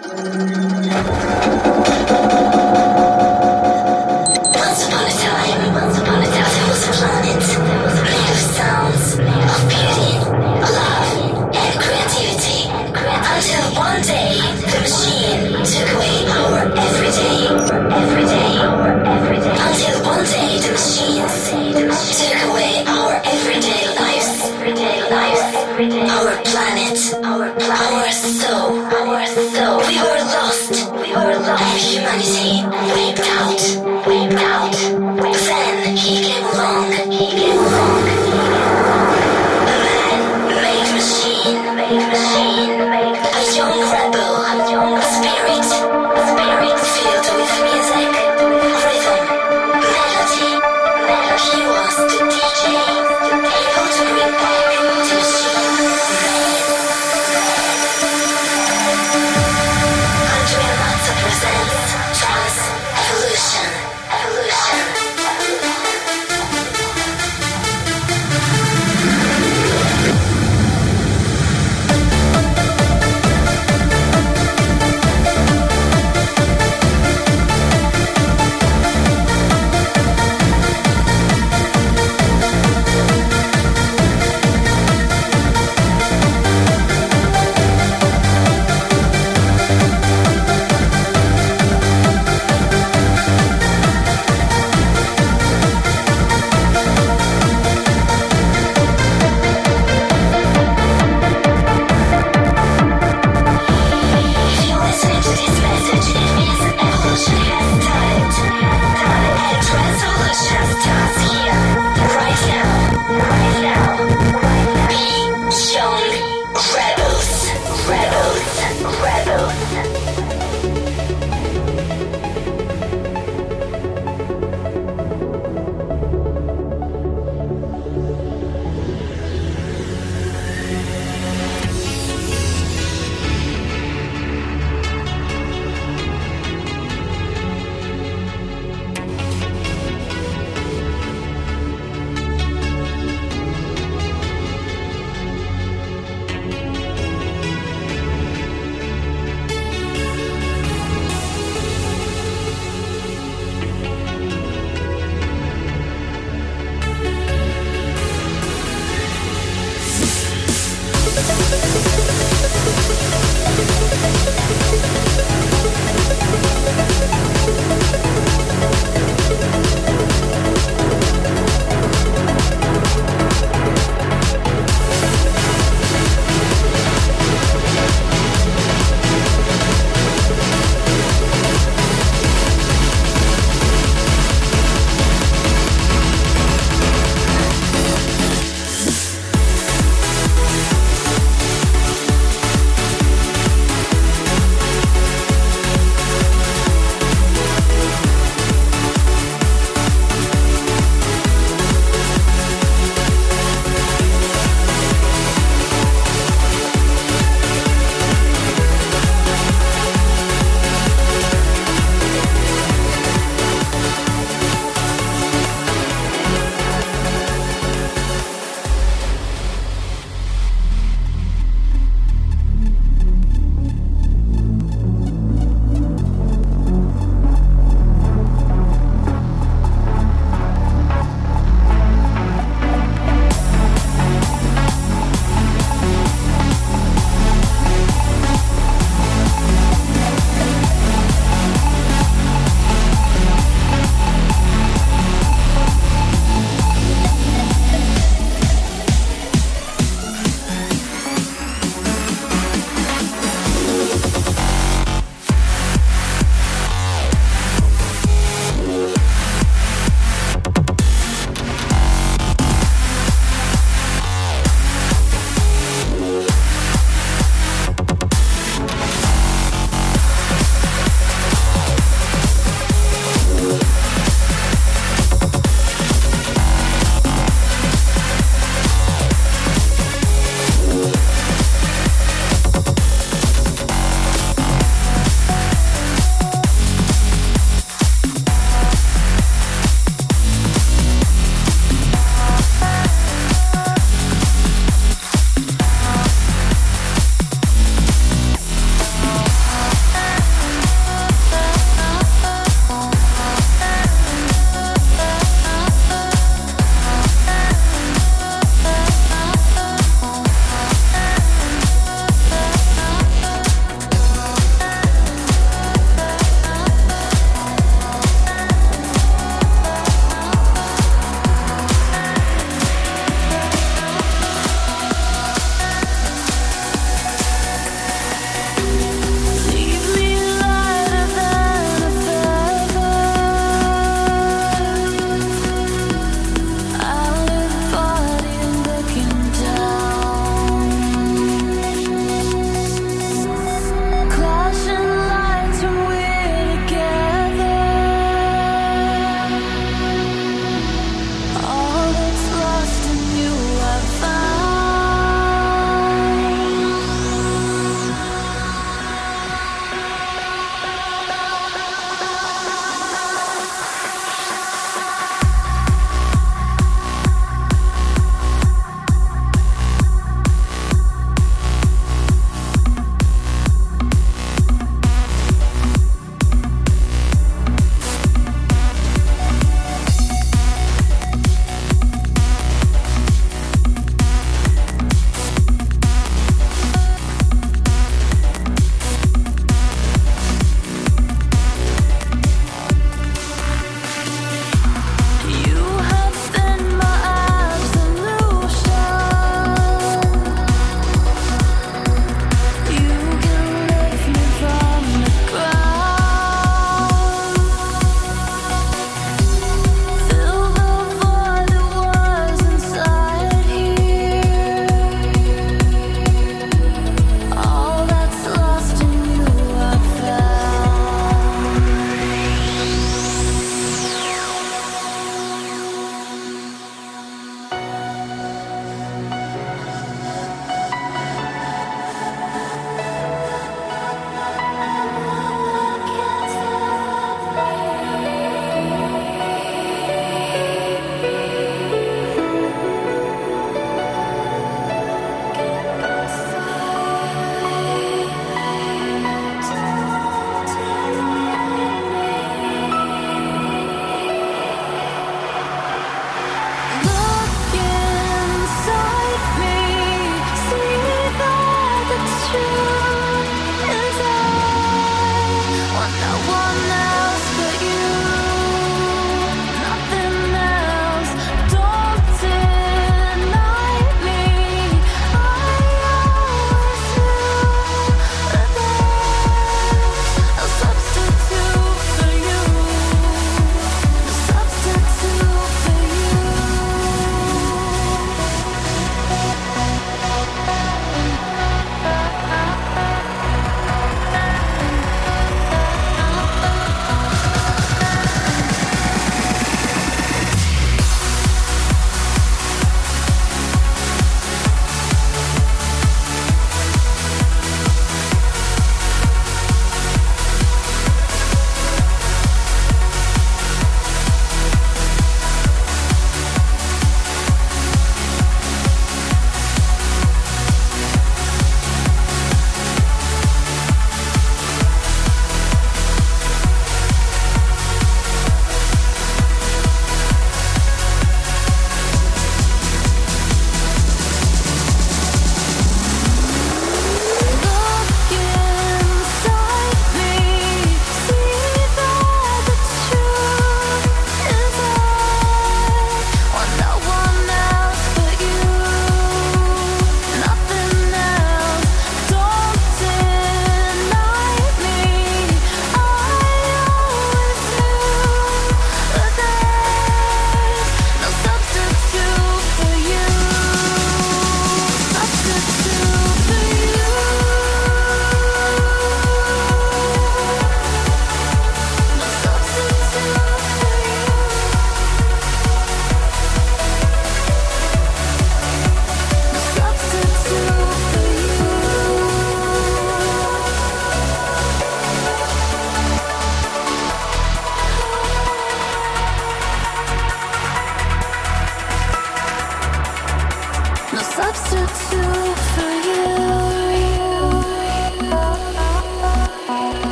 Música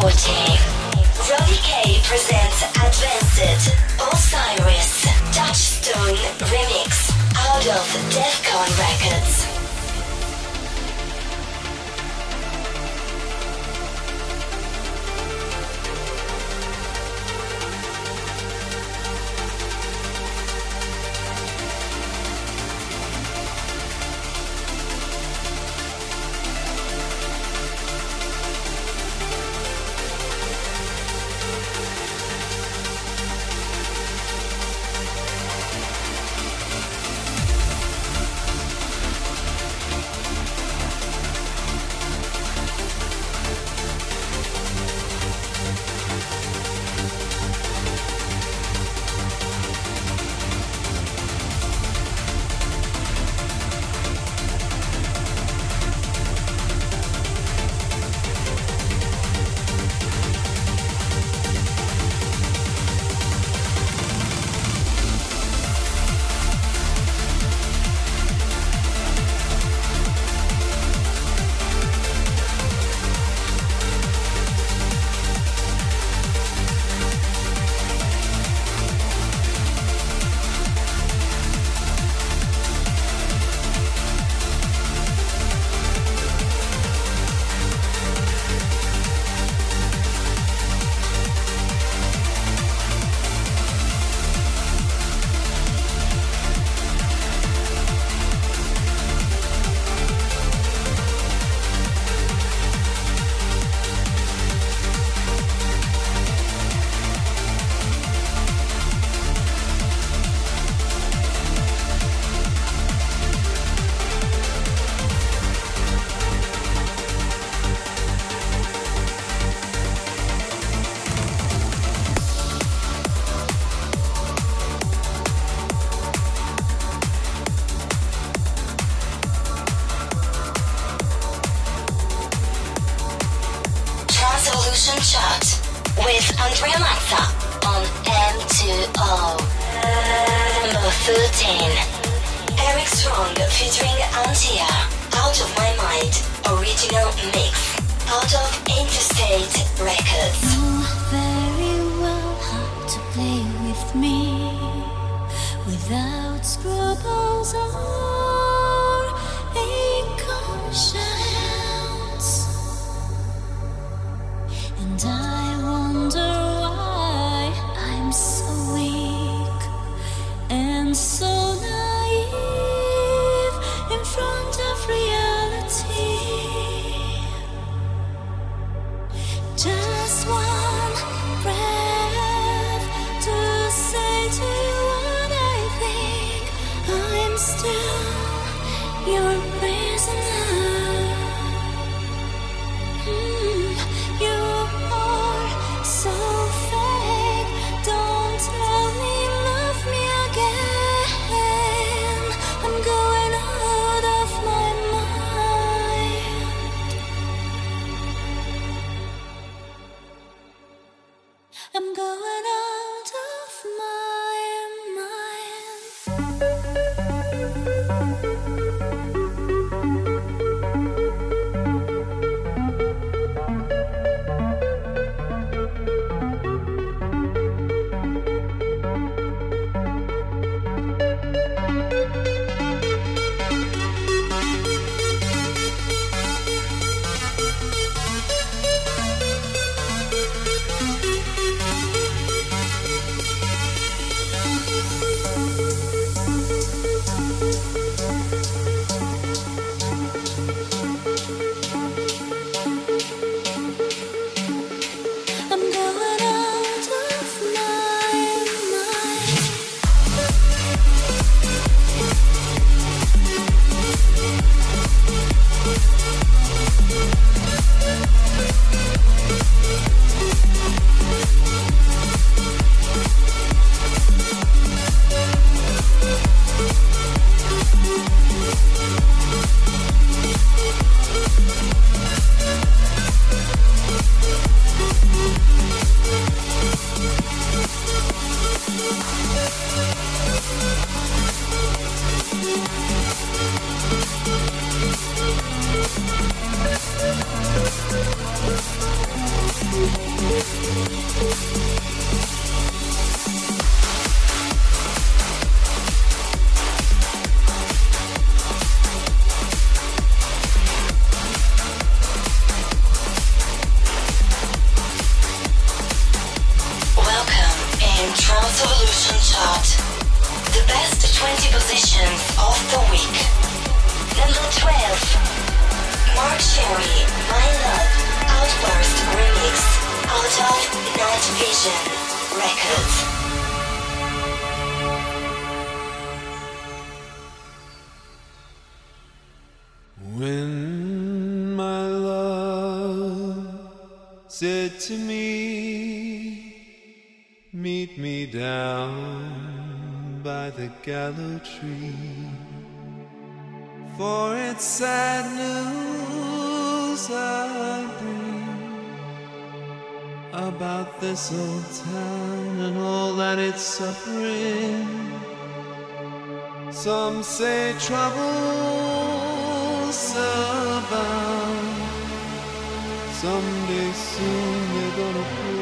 14. Roddy K presents Advanced Osiris Touchstone Remix out of Defcon Records. I'm going on. gallow tree. For it's sad news I bring about this old town and all that it's suffering. Some say troubles abound. Someday soon they're gonna prove.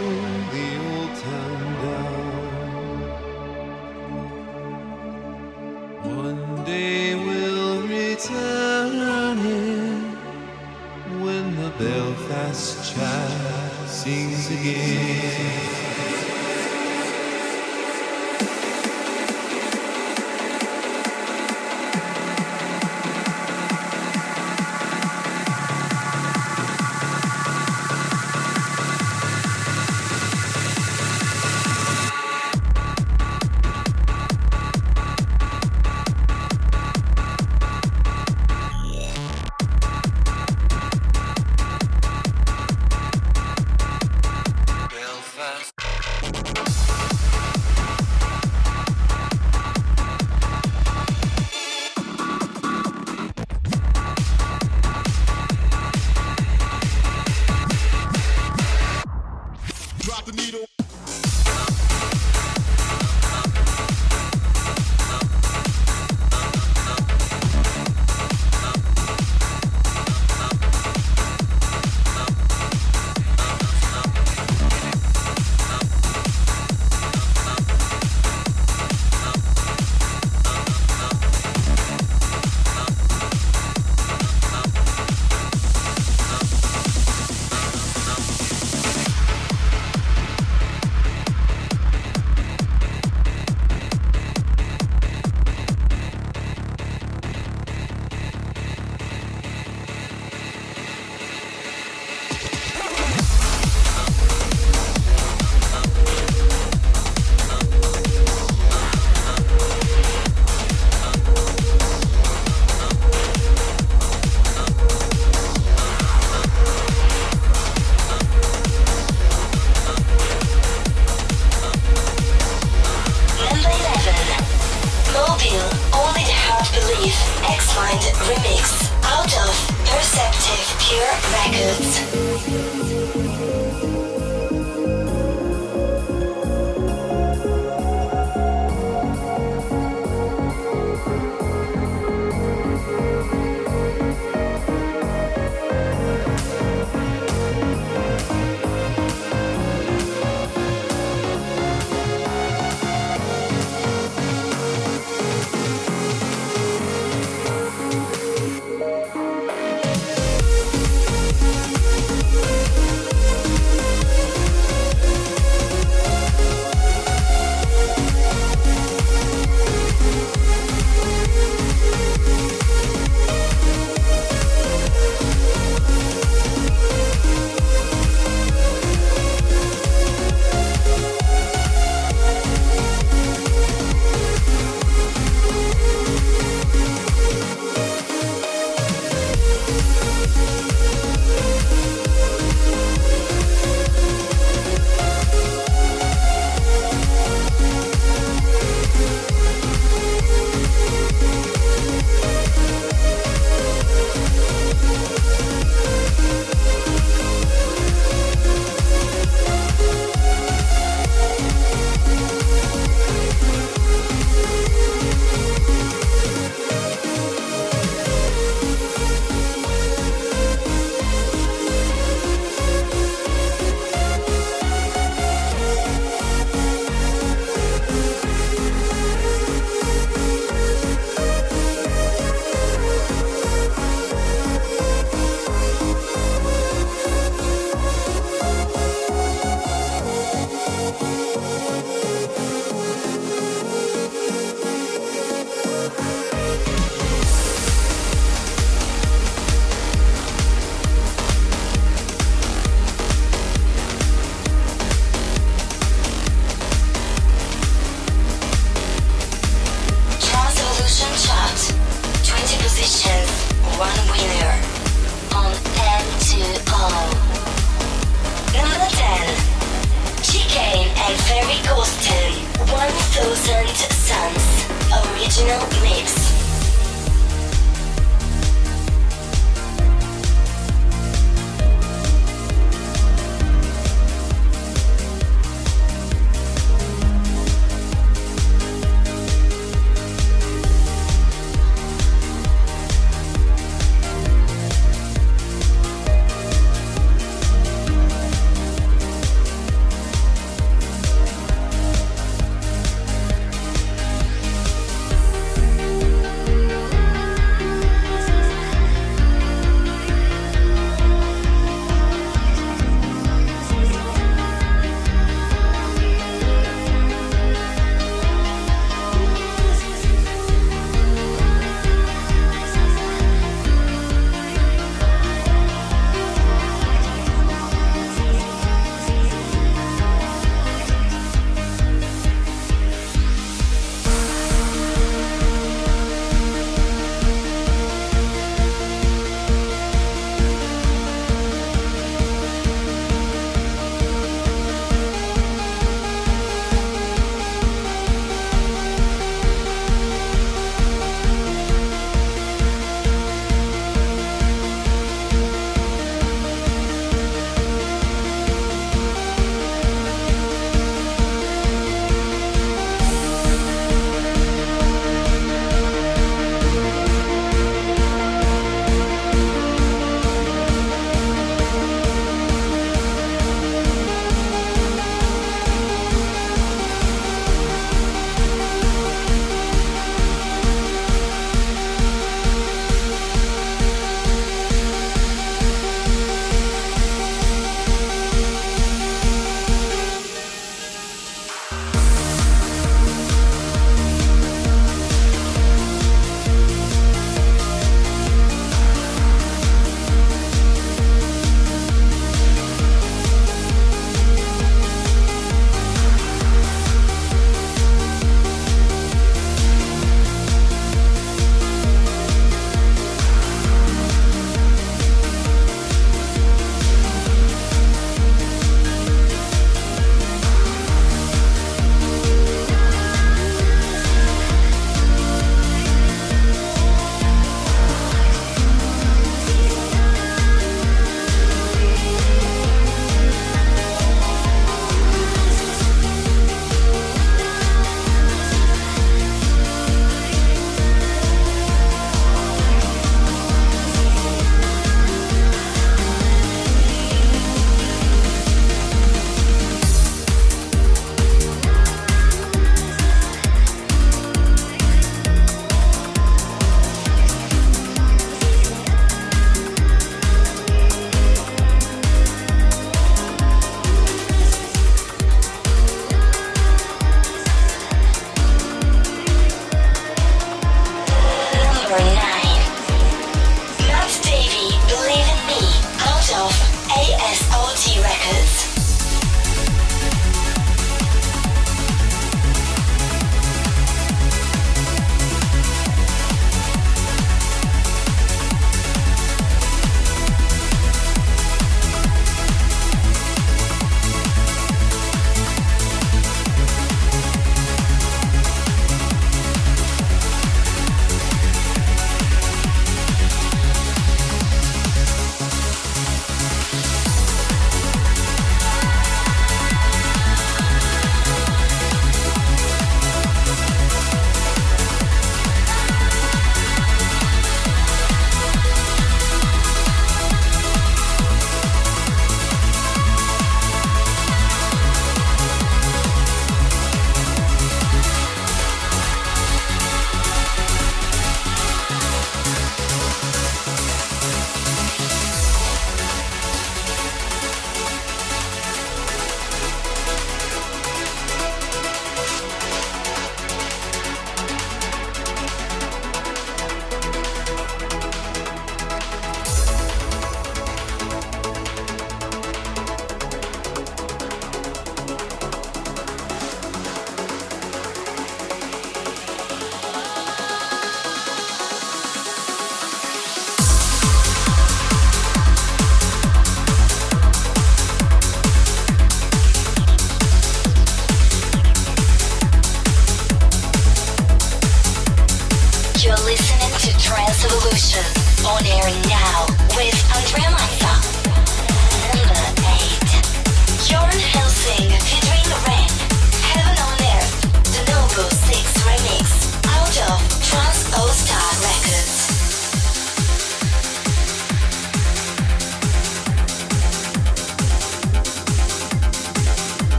day will return here when the Belfast child sings again. Original mix.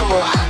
before.